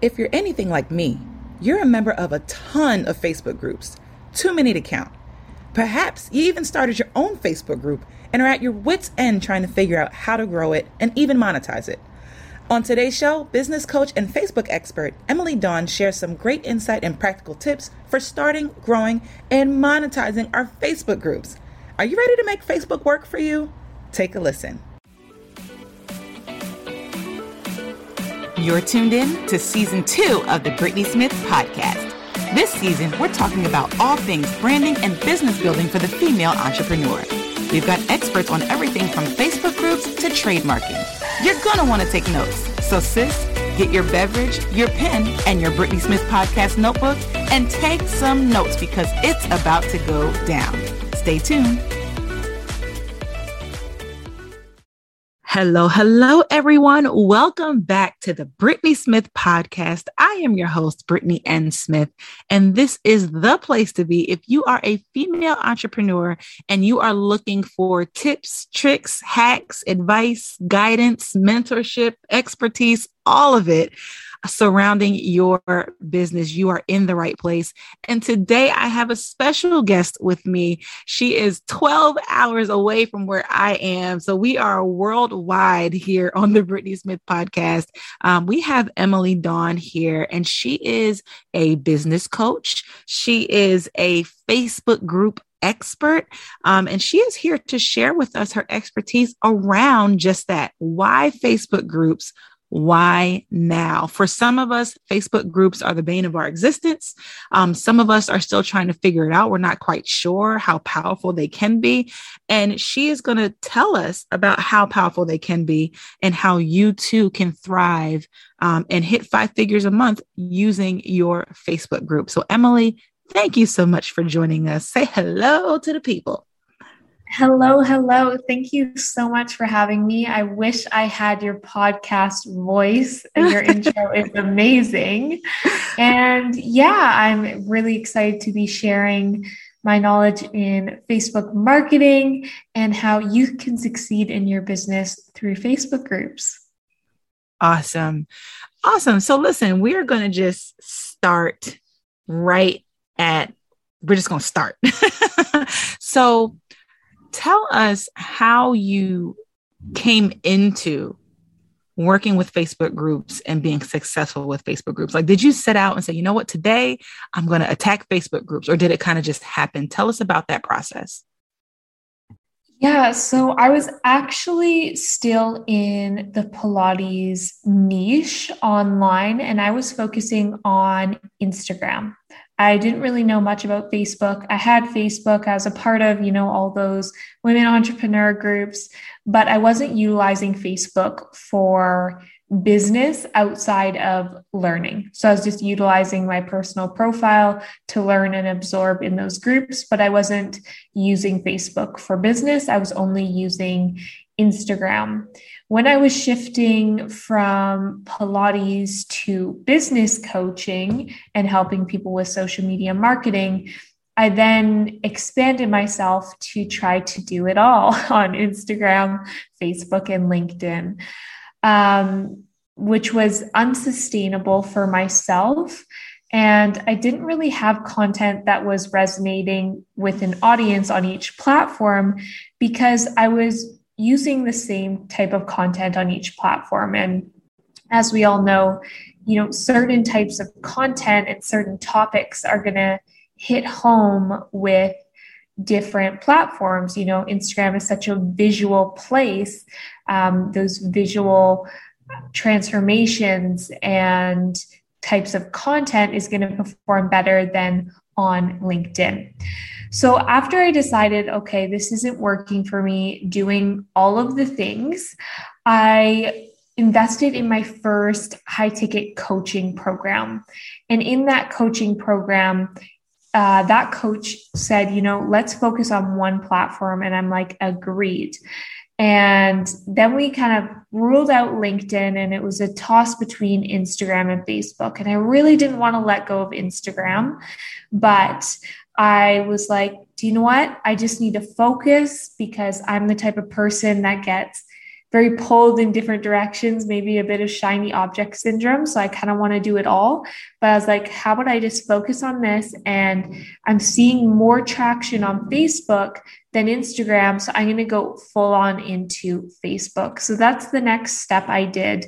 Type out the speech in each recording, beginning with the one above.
If you're anything like me, you're a member of a ton of Facebook groups, too many to count. Perhaps you even started your own Facebook group and are at your wits' end trying to figure out how to grow it and even monetize it. On today's show, business coach and Facebook expert Emily Dawn shares some great insight and practical tips for starting, growing, and monetizing our Facebook groups. Are you ready to make Facebook work for you? Take a listen. You're tuned in to season two of the Brittnee Smith podcast. This season, we're talking about all things branding and business building for the female entrepreneur. We've got experts on everything from Facebook groups to trademarking. You're going to want to take notes. So, sis, get your beverage, your pen, and your Brittnee Smith podcast notebook and take some notes because it's about to go down. Stay tuned. Hello, hello, everyone. Welcome back to the Brittnee Smith podcast. I am your host, Brittnee N. Smith, and this is the place to be if you are a female entrepreneur and you are looking for tips, tricks, hacks, advice, guidance, mentorship, expertise, all of it surrounding your business, you are in the right place. And today I have a special guest with me. She is 12 hours away from where I am. So we are worldwide here on the Brittnee Smith podcast. Um, we have Emily Dawn here, and she is a business coach. She is a Facebook group expert. Um, and she is here to share with us her expertise around just that why Facebook groups, why now? For some of us, Facebook groups are the bane of our existence. Um, some of us are still trying to figure it out. We're not quite sure how powerful they can be. And she is going to tell us about how powerful they can be and how you too can thrive um, and hit five figures a month using your Facebook group. So, Emily, thank you so much for joining us. Say hello to the people. Hello, hello. Thank you so much for having me. I wish I had your podcast voice. And your intro is amazing. And yeah, I'm really excited to be sharing my knowledge in Facebook marketing and how you can succeed in your business through Facebook groups. Awesome. Awesome. So, listen, we're going to just start right at, we're just going to start. so, tell us how you came into working with Facebook groups and being successful with Facebook groups? Like, did you set out and say, you know what, today I'm going to attack Facebook groups, or did it kind of just happen? Tell us about that process. Yeah, so I was actually still in the Pilates niche online and I was focusing on Instagram. I didn't really know much about Facebook. I had Facebook as a part of, you know, all those women entrepreneur groups, but I wasn't utilizing Facebook for business outside of learning. So I was just utilizing my personal profile to learn and absorb in those groups, but I wasn't using Facebook for business. I was only using Instagram. When I was shifting from Pilates to business coaching and helping people with social media marketing, I then expanded myself to try to do it all on Instagram, Facebook, and LinkedIn, um, which was unsustainable for myself. And I didn't really have content that was resonating with an audience on each platform because I was using the same type of content on each platform. And as we all know, you know, certain types of content and certain topics are going to hit home with different platforms. You know, Instagram is such a visual place, um, those visual transformations and types of content is going to perform better than on LinkedIn. So after I decided, okay, this isn't working for me doing all of the things, I invested in my first high ticket coaching program. And in that coaching program, uh, that coach said, you know, let's focus on one platform. And I'm like, agreed. And then we kind of ruled out LinkedIn, and it was a toss between Instagram and Facebook. And I really didn't want to let go of Instagram, but I was like, do you know what? I just need to focus because I'm the type of person that gets very pulled in different directions, maybe a bit of shiny object syndrome. So I kind of want to do it all. But I was like, how about I just focus on this? And I'm seeing more traction on Facebook than Instagram. So I'm going to go full on into Facebook. So that's the next step I did.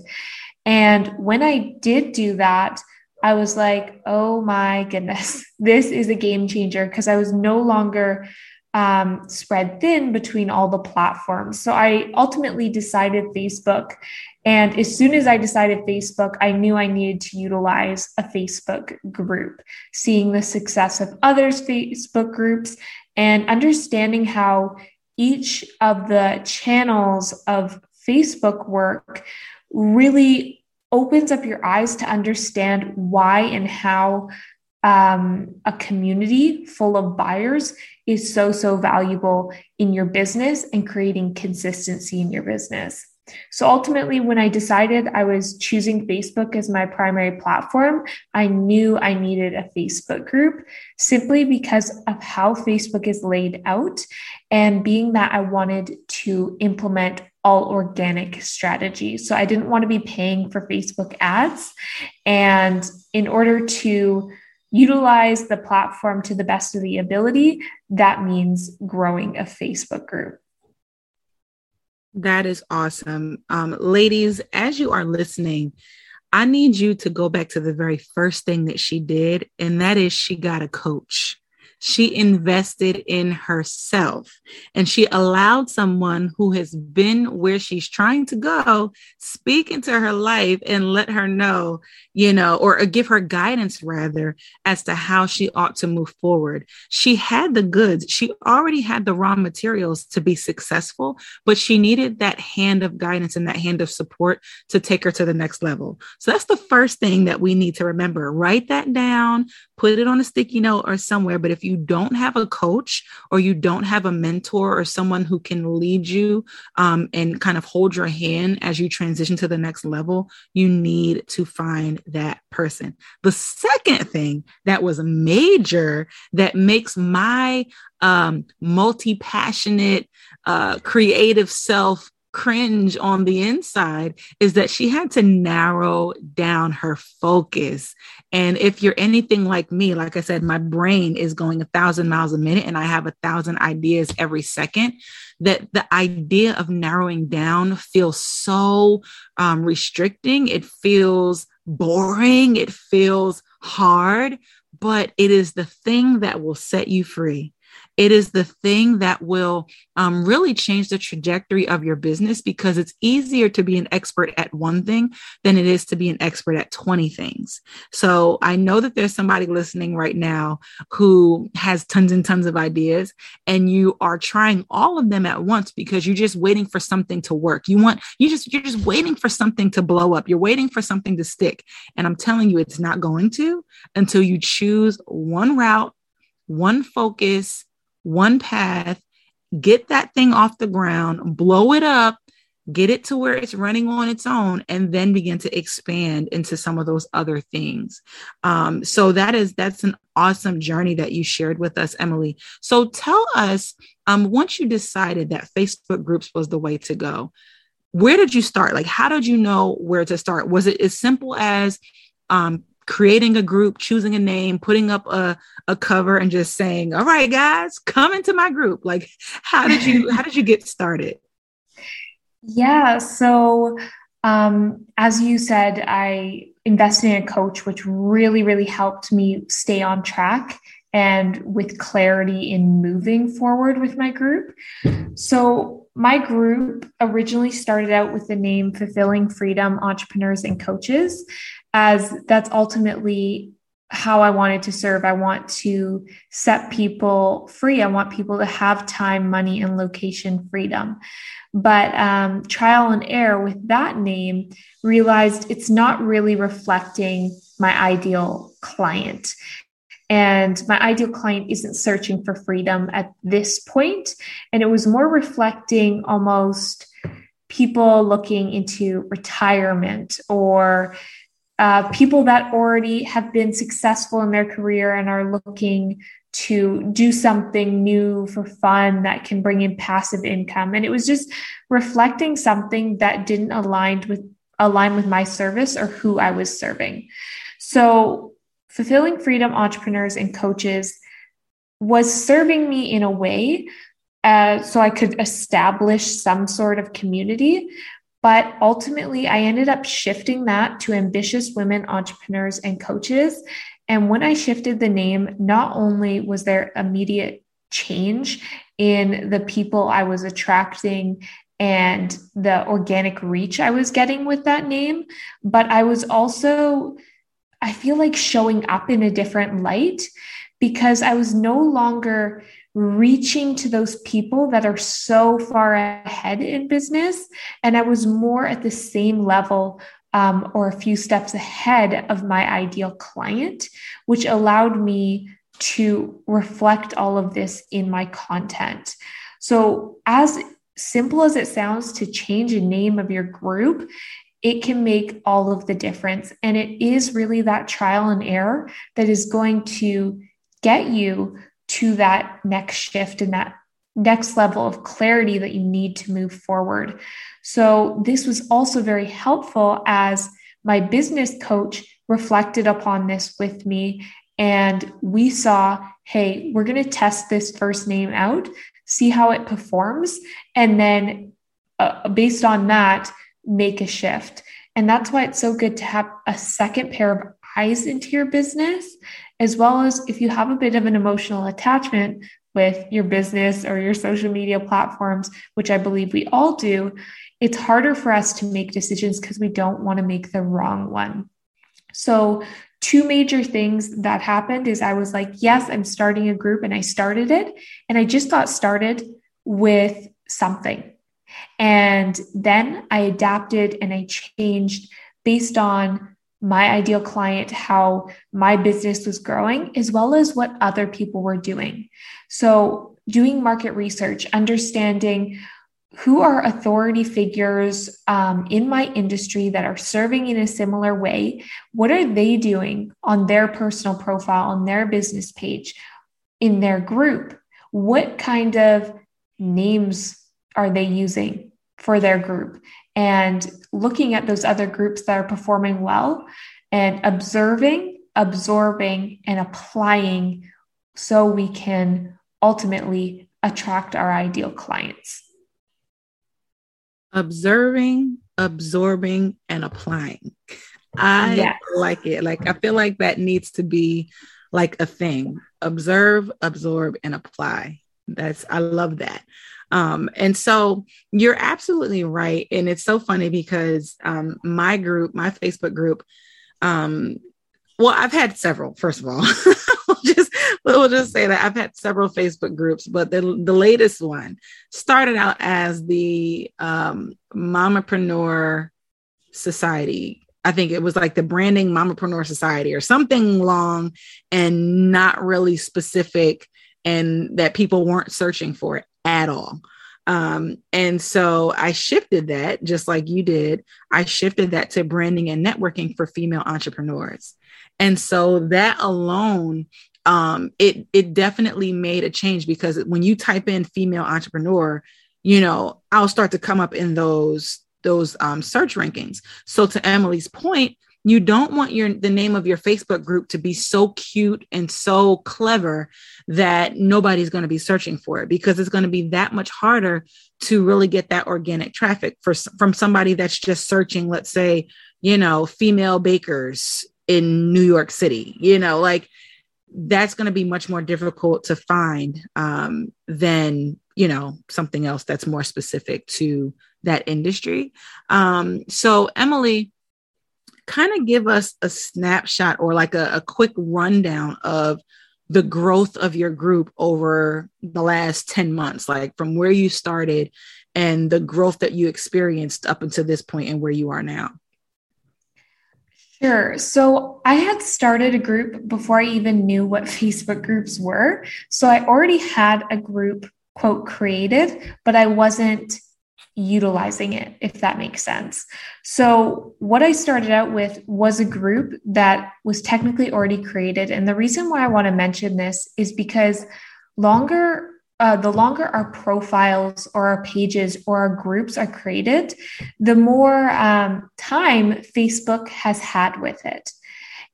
And when I did do that, I was like, oh my goodness, this is a game changer because I was no longer um, spread thin between all the platforms. So I ultimately decided Facebook. And as soon as I decided Facebook, I knew I needed to utilize a Facebook group, seeing the success of others' Facebook groups and understanding how each of the channels of Facebook work really opens up your eyes to understand why and how um, a community full of buyers is so, so valuable in your business and creating consistency in your business. So ultimately, when I decided I was choosing Facebook as my primary platform, I knew I needed a Facebook group simply because of how Facebook is laid out and being that I wanted to implement all organic strategies. So I didn't want to be paying for Facebook ads. And in order to utilize the platform to the best of the ability, that means growing a Facebook group. That is awesome. Um, ladies, as you are listening, I need you to go back to the very first thing that she did, and that is she got a coach. She invested in herself and she allowed someone who has been where she's trying to go speak into her life and let her know, you know, or give her guidance rather as to how she ought to move forward. She had the goods, she already had the raw materials to be successful, but she needed that hand of guidance and that hand of support to take her to the next level. So that's the first thing that we need to remember. Write that down, put it on a sticky note or somewhere. But if you don't have a coach or you don't have a mentor or someone who can lead you um, and kind of hold your hand as you transition to the next level, you need to find that person. The second thing that was major that makes my um, multi passionate, uh, creative self cringe on the inside is that she had to narrow down her focus. And if you're anything like me, like I said, my brain is going a thousand miles a minute and I have a thousand ideas every second. That the idea of narrowing down feels so um, restricting. It feels boring. It feels hard, but it is the thing that will set you free. It is the thing that will um, really change the trajectory of your business because it's easier to be an expert at one thing than it is to be an expert at 20 things. So I know that there's somebody listening right now who has tons and tons of ideas, and you are trying all of them at once because you're just waiting for something to work. You want, you just, you're just waiting for something to blow up. You're waiting for something to stick. And I'm telling you, it's not going to until you choose one route, one focus, one path, get that thing off the ground, blow it up, get it to where it's running on its own, and then begin to expand into some of those other things. Um, so that is that's an awesome journey that you shared with us, Emily. So tell us, um, once you decided that Facebook groups was the way to go, where did you start? Like, how did you know where to start? Was it as simple as um, creating a group, choosing a name, putting up a, a cover and just saying, all right, guys, come into my group. Like, how did you, how did you get started? Yeah. So, um, as you said, I invested in a coach, which really, really helped me stay on track and with clarity in moving forward with my group. So, my group originally started out with the name Fulfilling Freedom Entrepreneurs and Coaches as that's ultimately how I wanted to serve. I want to set people free. I want people to have time, money, and location freedom. But um, trial and error with that name realized it's not really reflecting my ideal client. And my ideal client isn't searching for freedom at this point. And it was more reflecting almost people looking into retirement or uh, people that already have been successful in their career and are looking to do something new for fun that can bring in passive income. And it was just reflecting something that didn't align with align with my service or who I was serving. So fulfilling freedom entrepreneurs and coaches was serving me in a way uh, so I could establish some sort of community. But ultimately, I ended up shifting that to ambitious women entrepreneurs and coaches. And when I shifted the name, not only was there immediate change in the people I was attracting and the organic reach I was getting with that name, but I was also, I feel like showing up in a different light because I was no longer reaching to those people that are so far ahead in business. And I was more at the same level um, or a few steps ahead of my ideal client, which allowed me to reflect all of this in my content. So, as simple as it sounds to change a name of your group, it can make all of the difference. And it is really that trial and error that is going to get you to that next shift and that next level of clarity that you need to move forward. So, this was also very helpful as my business coach reflected upon this with me. And we saw, hey, we're going to test this first name out, see how it performs, and then uh, based on that, make a shift. And that's why it's so good to have a second pair of eyes into your business as well as if you have a bit of an emotional attachment with your business or your social media platforms, which I believe we all do, it's harder for us to make decisions because we don't want to make the wrong one. So, two major things that happened is I was like, yes, I'm starting a group and I started it. And I just got started with something. And then I adapted and I changed based on my ideal client, how my business was growing, as well as what other people were doing. So, doing market research, understanding who are authority figures um, in my industry that are serving in a similar way. What are they doing on their personal profile, on their business page, in their group? What kind of names are they using for their group? And looking at those other groups that are performing well and observing, absorbing, and applying so we can ultimately attract our ideal clients. Observing, absorbing, and applying. I yes. like it. Like, I feel like that needs to be like a thing observe, absorb, and apply. That's, I love that. Um, and so you're absolutely right. And it's so funny because um, my group, my Facebook group, um, well, I've had several, first of all. just we'll just say that I've had several Facebook groups, but the, the latest one started out as the um, Mompreneur Society. I think it was like the branding Mompreneur Society or something long and not really specific, and that people weren't searching for it at all. Um, and so I shifted that just like you did. I shifted that to branding and networking for female entrepreneurs. And so that alone, um, it it definitely made a change because when you type in female entrepreneur, you know, I'll start to come up in those those um, search rankings. So to Emily's point, you don't want your the name of your facebook group to be so cute and so clever that nobody's going to be searching for it because it's going to be that much harder to really get that organic traffic for from somebody that's just searching let's say you know female bakers in new york city you know like that's going to be much more difficult to find um, than you know something else that's more specific to that industry. Um, so emily kind of give us a snapshot or like a, a quick rundown of the growth of your group over the last 10 months, like from where you started and the growth that you experienced up until this point and where you are now? Sure. So I had started a group before I even knew what Facebook groups were. So I already had a group, quote, created, but I wasn't utilizing it, if that makes sense. So, what I started out with was a group that was technically already created. And the reason why I want to mention this is because longer. Uh, the longer our profiles or our pages or our groups are created, the more um, time Facebook has had with it.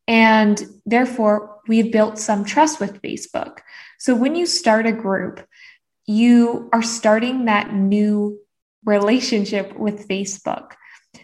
And therefore, we've built some trust with Facebook. So when you start a group, you are starting that new relationship with Facebook.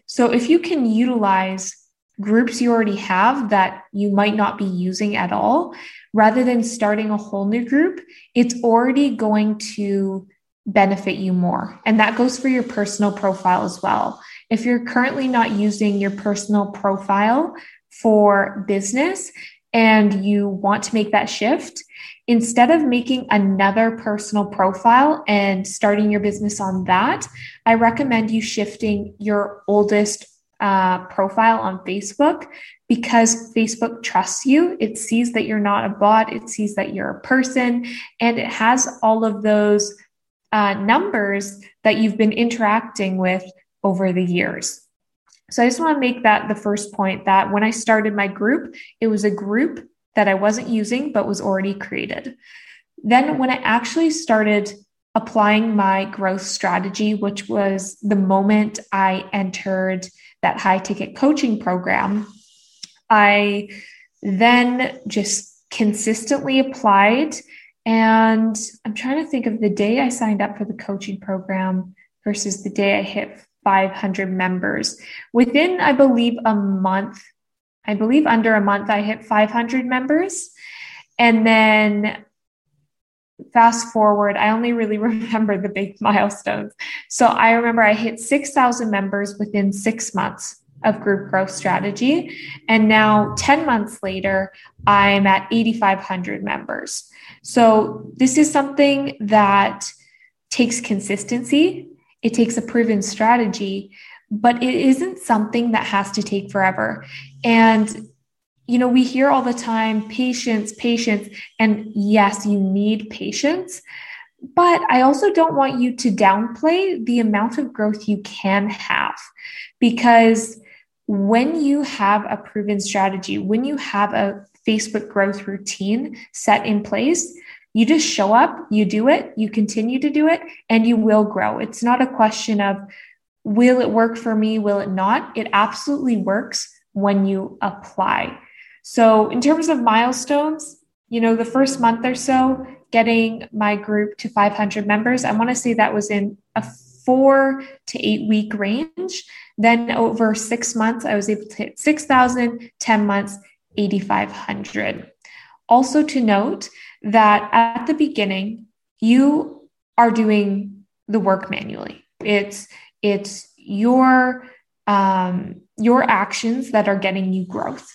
So if you can utilize groups you already have that you might not be using at all, rather than starting a whole new group, it's already going to benefit you more. And that goes for your personal profile as well. If you're currently not using your personal profile for business and you want to make that shift, instead of making another personal profile and starting your business on that, I recommend you shifting your oldest uh, profile on Facebook because Facebook trusts you. It sees that you're not a bot, it sees that you're a person, and it has all of those uh, numbers that you've been interacting with over the years. So I just want to make that the first point that when I started my group, it was a group that I wasn't using but was already created. Then, when I actually started applying my growth strategy, which was the moment I entered that high ticket coaching program, I then just consistently applied. And I'm trying to think of the day I signed up for the coaching program versus the day I hit 500 members. Within, I believe, a month, I believe under a month, I hit 500 members. And then fast forward, I only really remember the big milestones. So I remember I hit 6,000 members within six months of group growth strategy. And now, 10 months later, I'm at 8,500 members. So this is something that takes consistency, it takes a proven strategy, but it isn't something that has to take forever. And you know, we hear all the time patience, patience. And yes, you need patience. But I also don't want you to downplay the amount of growth you can have because when you have a proven strategy, when you have a Facebook growth routine set in place, you just show up, you do it, you continue to do it, and you will grow. It's not a question of will it work for me, will it not? It absolutely works when you apply. So, in terms of milestones, you know, the first month or so, getting my group to 500 members, I want to say that was in a four to eight week range. Then, over six months, I was able to hit 6,000, 10 months, 8,500. Also, to note that at the beginning, you are doing the work manually. It's it's your um, your actions that are getting you growth.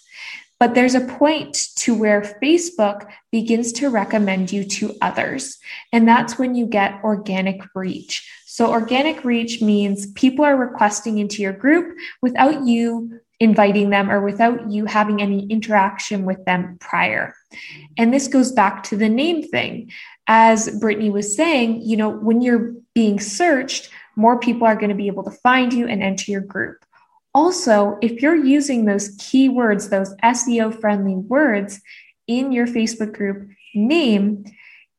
But there's a point to where Facebook begins to recommend you to others. And that's when you get organic reach. So, organic reach means people are requesting into your group without you inviting them or without you having any interaction with them prior. And this goes back to the name thing. As Brittnee was saying, you know, when you're being searched, more people are going to be able to find you and enter your group. Also, if you're using those keywords, those SEO friendly words in your Facebook group name,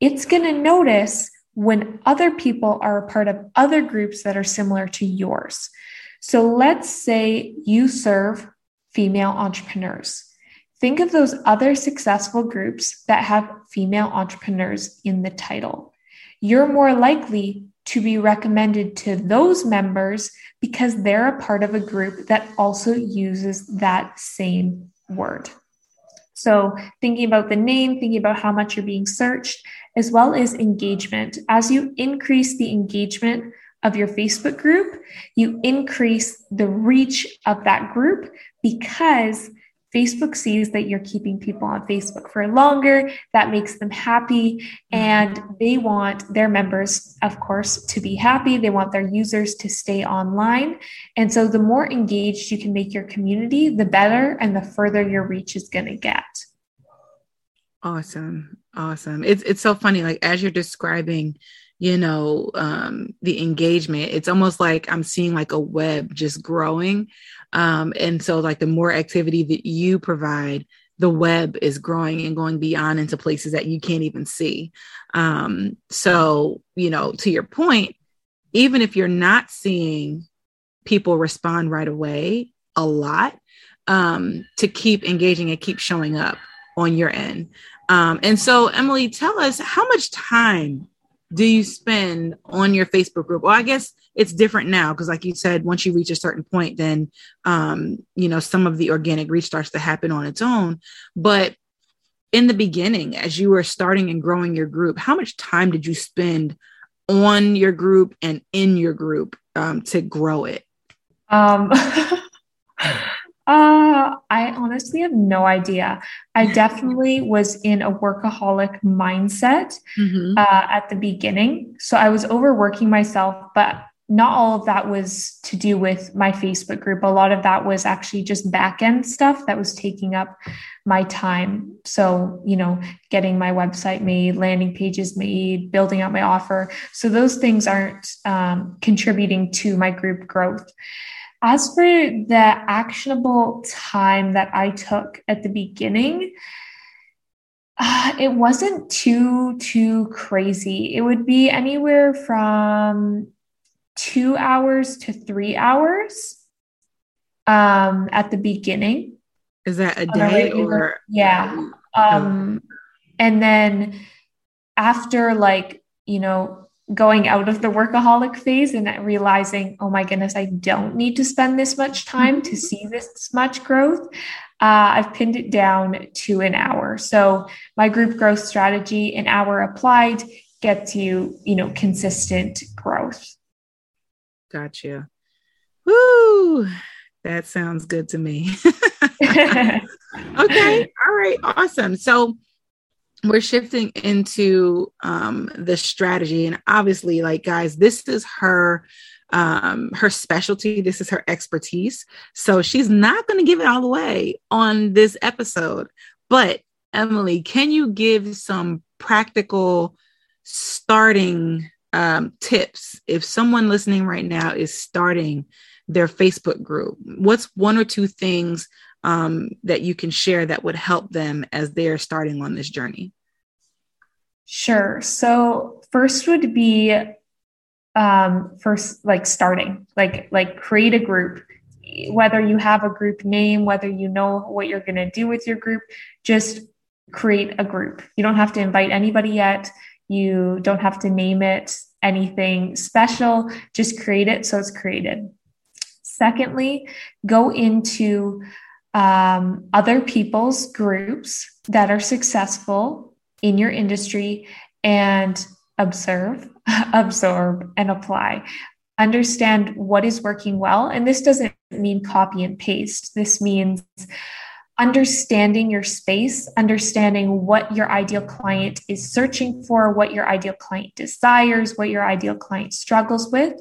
it's going to notice when other people are a part of other groups that are similar to yours. So let's say you serve female entrepreneurs. Think of those other successful groups that have female entrepreneurs in the title. You're more likely to be recommended to those members because they're a part of a group that also uses that same word. So, thinking about the name, thinking about how much you're being searched, as well as engagement. As you increase the engagement of your Facebook group, you increase the reach of that group because Facebook sees that you're keeping people on Facebook for longer. That makes them happy. And mm-hmm. they want their members, of course, to be happy. They want their users to stay online. And so the more engaged you can make your community, the better and the further your reach is going to get. Awesome. Awesome. It's, it's so funny. Like as you're describing you know um, the engagement. It's almost like i'm seeing like a web just growing. Um, and so like the more activity that you provide the web is growing and going beyond into places that you can't even see. Um, so you know to your point even if you're not seeing people respond right away a lot um, to keep engaging and keep showing up on your end. Um, and so emily tell us how much time do you spend on your Facebook group? Well, I guess it's different now because, like you said, once you reach a certain point, then um, you know some of the organic reach starts to happen on its own. But in the beginning, as you were starting and growing your group, how much time did you spend on your group and in your group um, to grow it? Um, Uh, I honestly have no idea. I definitely was in a workaholic mindset mm-hmm. uh, at the beginning. So I was overworking myself, but not all of that was to do with my Facebook group. A lot of that was actually just back end stuff that was taking up my time. So, you know, getting my website made, landing pages made, building out my offer. So, those things aren't um, contributing to my group growth. As for the actionable time that I took at the beginning, uh, it wasn't too too crazy. It would be anywhere from two hours to three hours um, at the beginning. Is that a day or? Yeah. Um, and then after like you know going out of the workaholic phase and realizing, oh my goodness, I don't need to spend this much time to see this much growth. Uh, I've pinned it down to an hour. So my group growth strategy, an hour applied, gets you, you know, consistent growth. Gotcha. Woo! That sounds good to me. okay. All right. Awesome. So we're shifting into um, the strategy. And obviously like guys this is her um, her specialty. This is her expertise. So she's not going to give it all away on this episode. But emily can you give some practical starting um, tips if someone listening right now is starting their facebook group? What's one or two things um, that you can share that would help them as they're starting on this journey? Sure. So first would be um, first like starting, like like create a group. Whether you have a group name, whether you know what you're going to do with your group, just create a group. You don't have to invite anybody yet. You don't have to name it anything special. Just create it so it's created. Secondly, go into um, other people's groups that are successful in your industry and observe, absorb, and apply. Understand what is working well. And this doesn't mean copy and paste. This means understanding your space, understanding what your ideal client is searching for, what your ideal client desires, what your ideal client struggles with,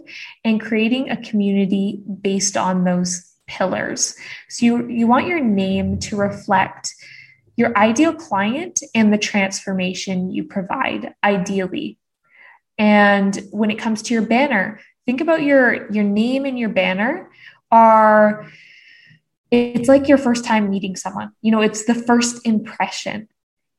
and creating a community based on those pillars. So you, you want your name to reflect your ideal client and the transformation you provide, ideally. And when it comes to your banner, think about your, your name and your banner are it's like your first time meeting someone. You know, it's the first impression.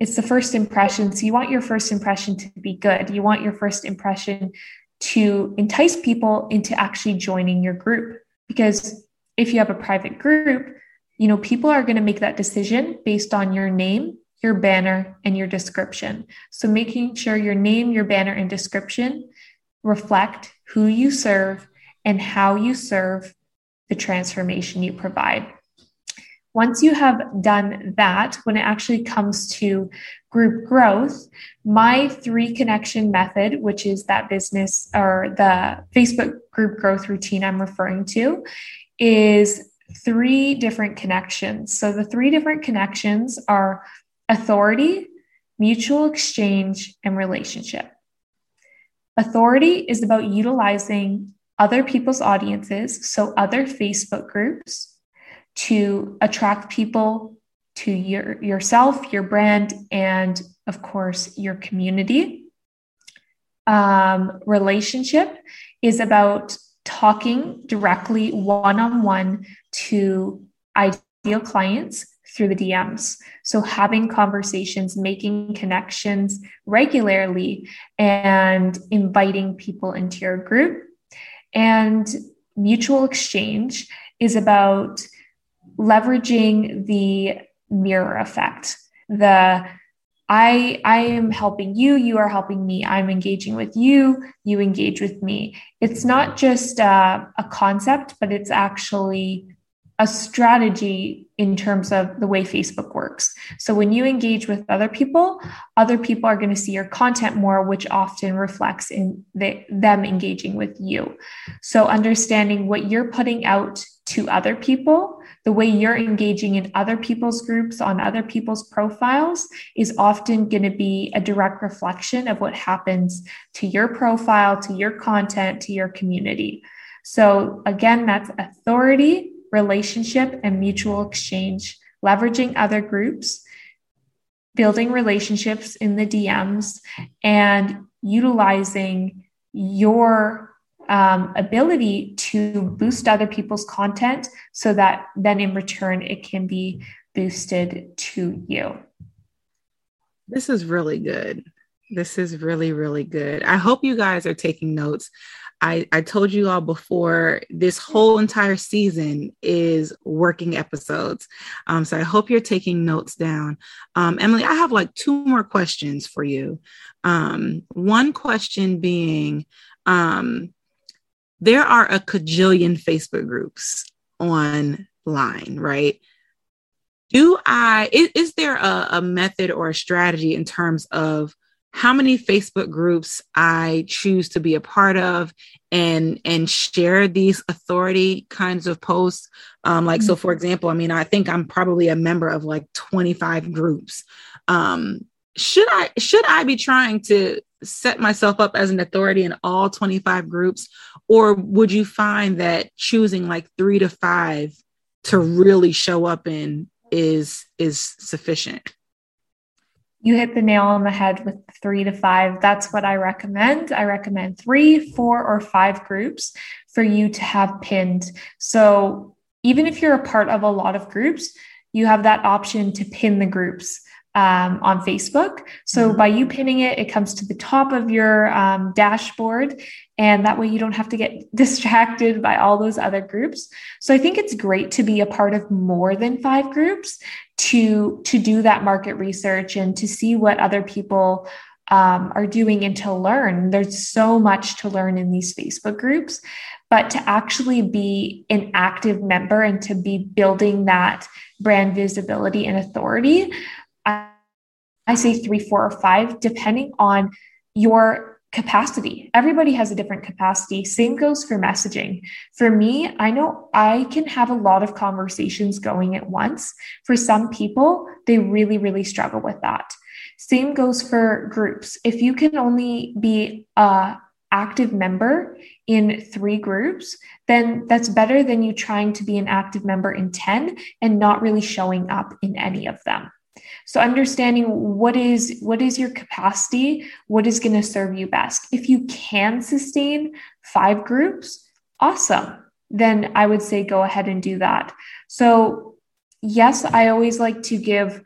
It's the first impression. So you want your first impression to be good. You want your first impression to entice people into actually joining your group because if you have a private group, you know, people are going to make that decision based on your name, your banner, and your description. So making sure your name, your banner, and description reflect who you serve and how you serve the transformation you provide. Once you have done that, when it actually comes to group growth, my three connection method, which is that business or the Facebook group growth routine I'm referring to, is three different connections. So the three different connections are authority, mutual exchange, and relationship. Authority is about utilizing other people's audiences, so other Facebook groups, to attract people to your, yourself, your brand, and of course, your community. um, relationship is about talking directly one on one to ideal clients through the DMs. So, having conversations, making connections regularly, and inviting people into your group. And mutual exchange is about leveraging the mirror effect. The I I am helping you, you are helping me. I'm engaging with you, you engage with me. It's not just a concept, but it's actually a strategy in terms of the way Facebook works. So when you engage with other people, other people are going to see your content more, which often reflects in the, them engaging with you. So understanding what you're putting out to other people, the way you're engaging in other people's groups on other people's profiles is often going to be a direct reflection of what happens to your profile, to your content, to your community. So again, that's authority relationship, and mutual exchange, leveraging other groups, building relationships in the DMs, and utilizing your um, ability to boost other people's content so that then in return it can be boosted to you. This is really good. This is really, really good. I hope you guys are taking notes. I, I told you all before this whole entire season is working episodes. Um, so I hope you're taking notes down. Um, Emily, I have like two more questions for you. Um, one question being um, there are a cajillion Facebook groups online, right? Do I, is, is there a, a method or a strategy in terms of how many Facebook groups I choose to be a part of and and share these authority kinds of posts. Um, like so, for example, I mean, I think I'm probably a member of like 25 groups. Um, should I should I be trying to set myself up as an authority in all 25 groups, or would you find that choosing like three to five to really show up in is is sufficient? you hit the nail on the head with three to five. That's what I recommend. I recommend three, four, or five groups for you to have pinned. So even if you're a part of a lot of groups, you have that option to pin the groups um, on Facebook. So mm-hmm. by you pinning it, it comes to the top of your um, dashboard. And that way you don't have to get distracted by all those other groups. So I think it's great to be a part of more than five groups to, to do that market research and to see what other people um, are doing and to learn. There's so much to learn in these Facebook groups, but to actually be an active member and to be building that brand visibility and authority, I say three, four, or five, depending on your capacity. Everybody has a different capacity. Same goes for messaging. For me, I know I can have a lot of conversations going at once. For some people, they really, really struggle with that. Same goes for groups. If you can only be a active member in three groups, then that's better than you trying to be an active member in 10 and not really showing up in any of them. So understanding what is what is your capacity, what is going to serve you best. If you can sustain five groups, awesome. Then I would say go ahead and do that. So yes, I always like to give,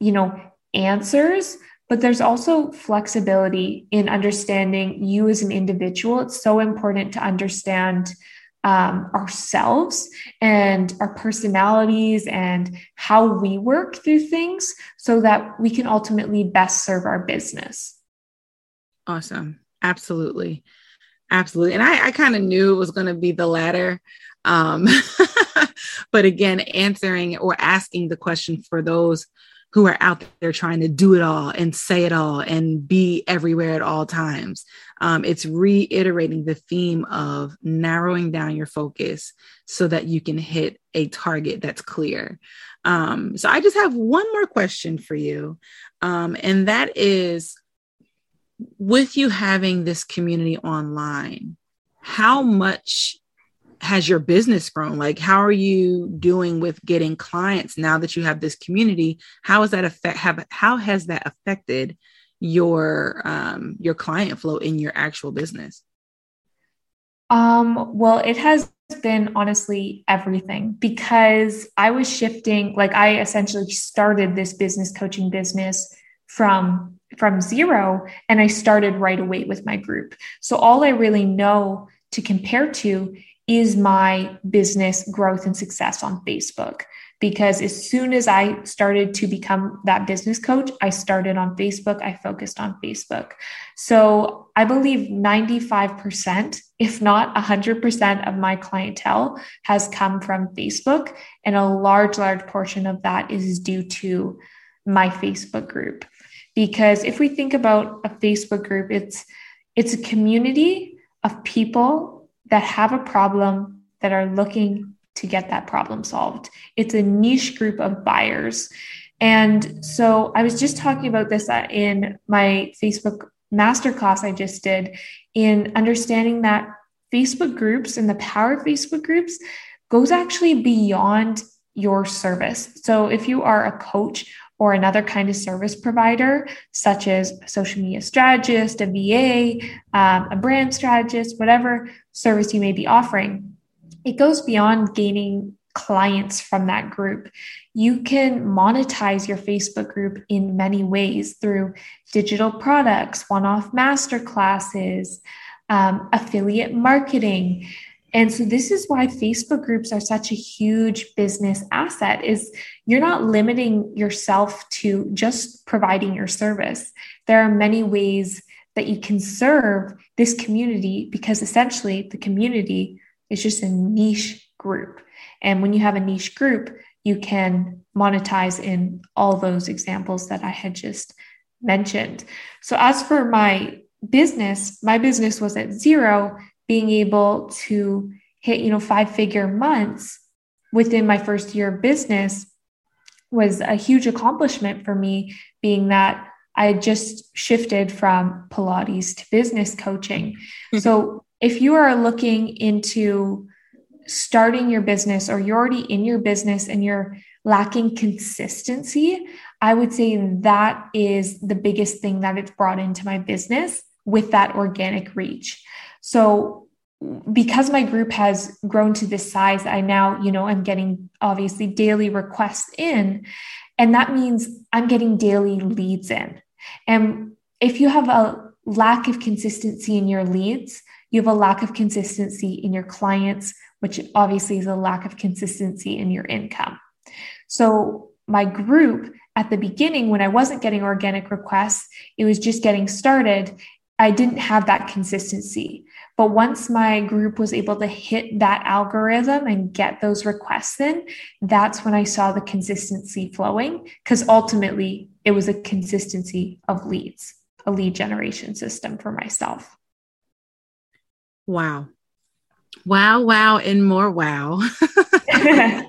you know, answers, but there's also flexibility in understanding you as an individual. It's so important to understand um, ourselves and our personalities and how we work through things so that we can ultimately best serve our business. Awesome. Absolutely. Absolutely. And I, I kind of knew it was going to be the latter. Um, but again, answering or asking the question for those who are out there trying to do it all and say it all and be everywhere at all times. Um, it's reiterating the theme of narrowing down your focus so that you can hit a target that's clear. Um, so I just have one more question for you, um, and that is with you having this community online, how much has your business grown? Like, how are you doing with getting clients now that you have this community? How has that affect have how has that affected your um your client flow in your actual business um well it has been honestly everything because I was shifting like I essentially started this business coaching business from from zero and I started right away with my group. So all I really know to compare to is my business growth and success on Facebook because as soon as I started to become that business coach, I started on Facebook. I focused on Facebook. So I believe 95%, if not 100% of my clientele has come from Facebook. And a large, large portion of that is due to my Facebook group. Because if we think about a Facebook group, it's it's a community of people that have a problem that are looking to get that problem solved. It's a niche group of buyers. And so I was just talking about this uh, in my Facebook masterclass I just did in understanding that Facebook groups and the power of Facebook groups goes actually beyond your service. So if you are a coach or another kind of service provider, such as a social media strategist, a VA, um, a brand strategist, whatever service you may be offering, it goes beyond gaining clients from that group. You can monetize your Facebook group in many ways through digital products, one off master classes, um, affiliate marketing. And so this is why Facebook groups are such a huge business asset is you're not limiting yourself to just providing your service. There are many ways that you can serve this community because essentially the community is just a niche group. And when you have a niche group, you can monetize in all those examples that I had just mentioned. So, as for my business, my business was at zero, being able to hit, you know, five figure months within my first year of business was a huge accomplishment for me, being that I had just shifted from Pilates to business coaching. Mm-hmm. So, if you are looking into starting your business or you're already in your business and you're lacking consistency, I would say that is the biggest thing that it's brought into my business with that organic reach. So because my group has grown to this size, I now, you know, I'm getting obviously daily requests in, and that means I'm getting daily leads in. And if you have a lack of consistency in your leads, you have a lack of consistency in your clients, which obviously is a lack of consistency in your income. So, my group at the beginning, when I wasn't getting organic requests, it was just getting started. I didn't have that consistency. But once my group was able to hit that algorithm and get those requests in, that's when I saw the consistency flowing because ultimately it was a consistency of leads, a lead generation system for myself. Wow. Wow, wow, and more wow.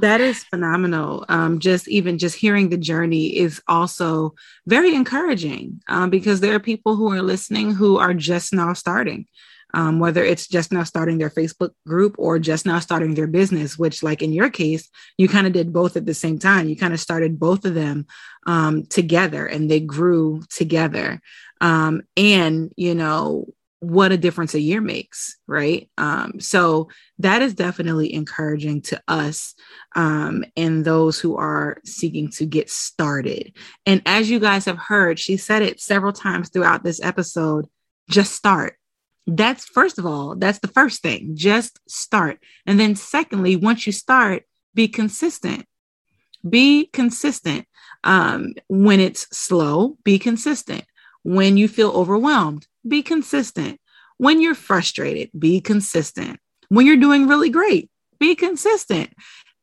that is phenomenal. Um, just even just hearing the journey is also very encouraging um, because there are people who are listening who are just now starting. Um, whether it's just now starting their Facebook group or just now starting their business, which, like in your case, you kind of did both at the same time. You kind of started both of them um, together and they grew together. Um, and, you know, what a difference a year makes, right? Um, so that is definitely encouraging to us um, and those who are seeking to get started. And as you guys have heard, she said it several times throughout this episode just start. That's first of all, that's the first thing, just start. And then, secondly, once you start, be consistent. Be consistent. Um, when it's slow, be consistent. When you feel overwhelmed, be consistent. When you're frustrated, be consistent. When you're doing really great, be consistent.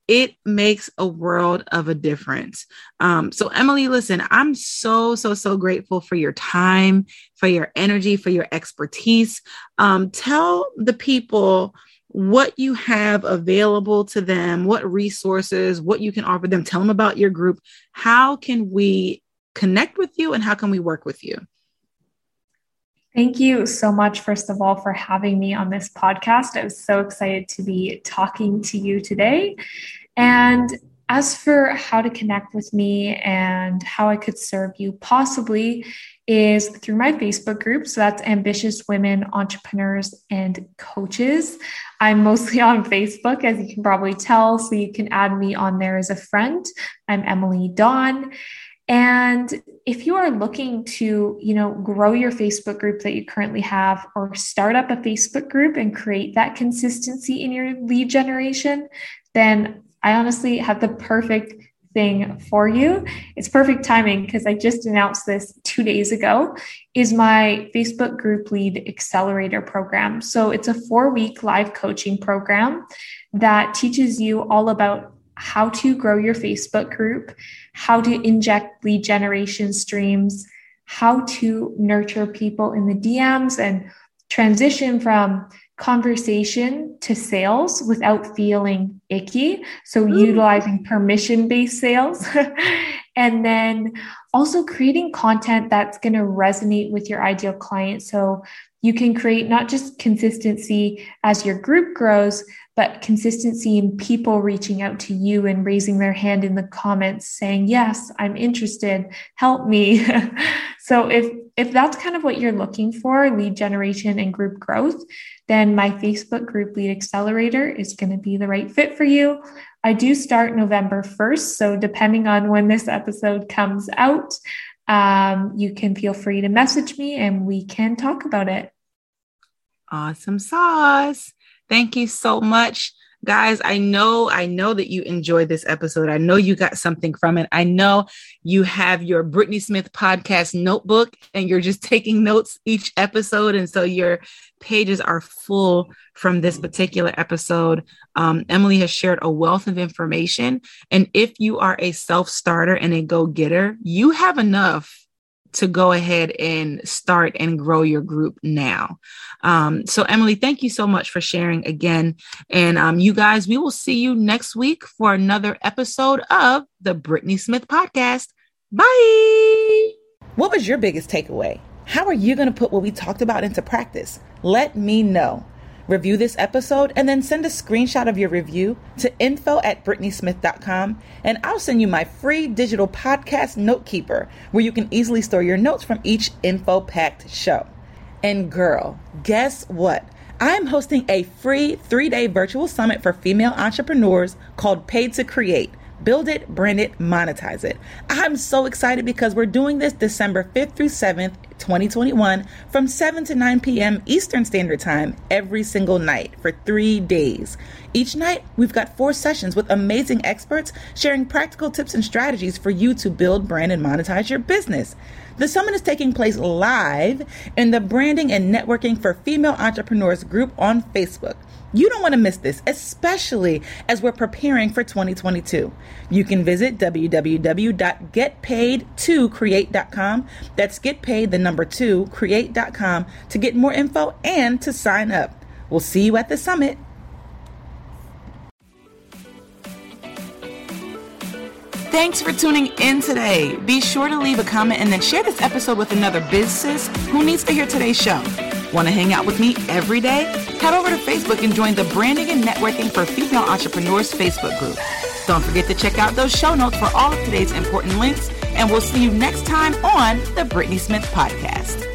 It makes a world of a difference. Um, so, Emily, listen, I'm so, so, so grateful for your time, for your energy, for your expertise. Um, tell the people what you have available to them, what resources, what you can offer them. Tell them about your group. How can we connect with you and how can we work with you? Thank you so much, first of all, for having me on this podcast. I was so excited to be talking to you today. And as for how to connect with me and how I could serve you, possibly is through my Facebook group. So that's Ambitious Women Entrepreneurs and Coaches. I'm mostly on Facebook, as you can probably tell. So you can add me on there as a friend. I'm Emily Dawn. And if you are looking to, you know, grow your Facebook group that you currently have or start up a Facebook group and create that consistency in your lead generation, then I honestly have the perfect thing for you. It's perfect timing because I just announced this 2 days ago is my Facebook group lead accelerator program. So it's a 4-week live coaching program that teaches you all about how to grow your Facebook group, how to inject lead generation streams, how to nurture people in the DMs and transition from conversation to sales without feeling icky. So, Ooh. utilizing permission based sales. and then also creating content that's going to resonate with your ideal client. So, you can create not just consistency as your group grows, but consistency in people reaching out to you and raising their hand in the comments saying, Yes, I'm interested, help me. so if if that's kind of what you're looking for, lead generation and group growth, then my Facebook group lead accelerator is going to be the right fit for you. I do start November 1st. So depending on when this episode comes out, um, you can feel free to message me and we can talk about it. Awesome sauce. Thank you so much. Guys, I know, I know that you enjoyed this episode. I know you got something from it. I know you have your Brittnee Smith podcast notebook and you're just taking notes each episode. And so your pages are full from this particular episode. Um, Emily has shared a wealth of information. And if you are a self starter and a go getter, you have enough to go ahead and start and grow your group now. Um, so, Emily, thank you so much for sharing again. And um, you guys, we will see you next week for another episode of the Brittnee Smith Podcast. Bye. What was your biggest takeaway? How are you going to put what we talked about into practice? Let me know review this episode, and then send a screenshot of your review to info at BrittneeSmith.com, and I'll send you my free digital podcast note keeper where you can easily store your notes from each info packed show. And girl, guess what? I'm hosting a free three day virtual summit for female entrepreneurs called Paid to Create build it, brand it, monetize it. I'm so excited because we're doing this December 5th through 7th, 2021, from 7 to 9 p.m. Eastern Standard Time every single night for three days. Each night, we've got four sessions with amazing experts sharing practical tips and strategies for you to build, brand, and monetize your business. The summit is taking place live in the Branding and Networking for Female Entrepreneurs group on Facebook. You don't want to miss this, especially as we're preparing for 2022. You can visit www.getpaid2create.com. That's getpaid the number 2 create.com to get more info and to sign up. We'll see you at the summit. Thanks for tuning in today. Be sure to leave a comment and then share this episode with another business who needs to hear today's show. Want to hang out with me every day? Head over to Facebook and join the Branding and Networking for Female Entrepreneurs Facebook group. Don't forget to check out those show notes for all of today's important links, and we'll see you next time on the Brittnee Smith Podcast.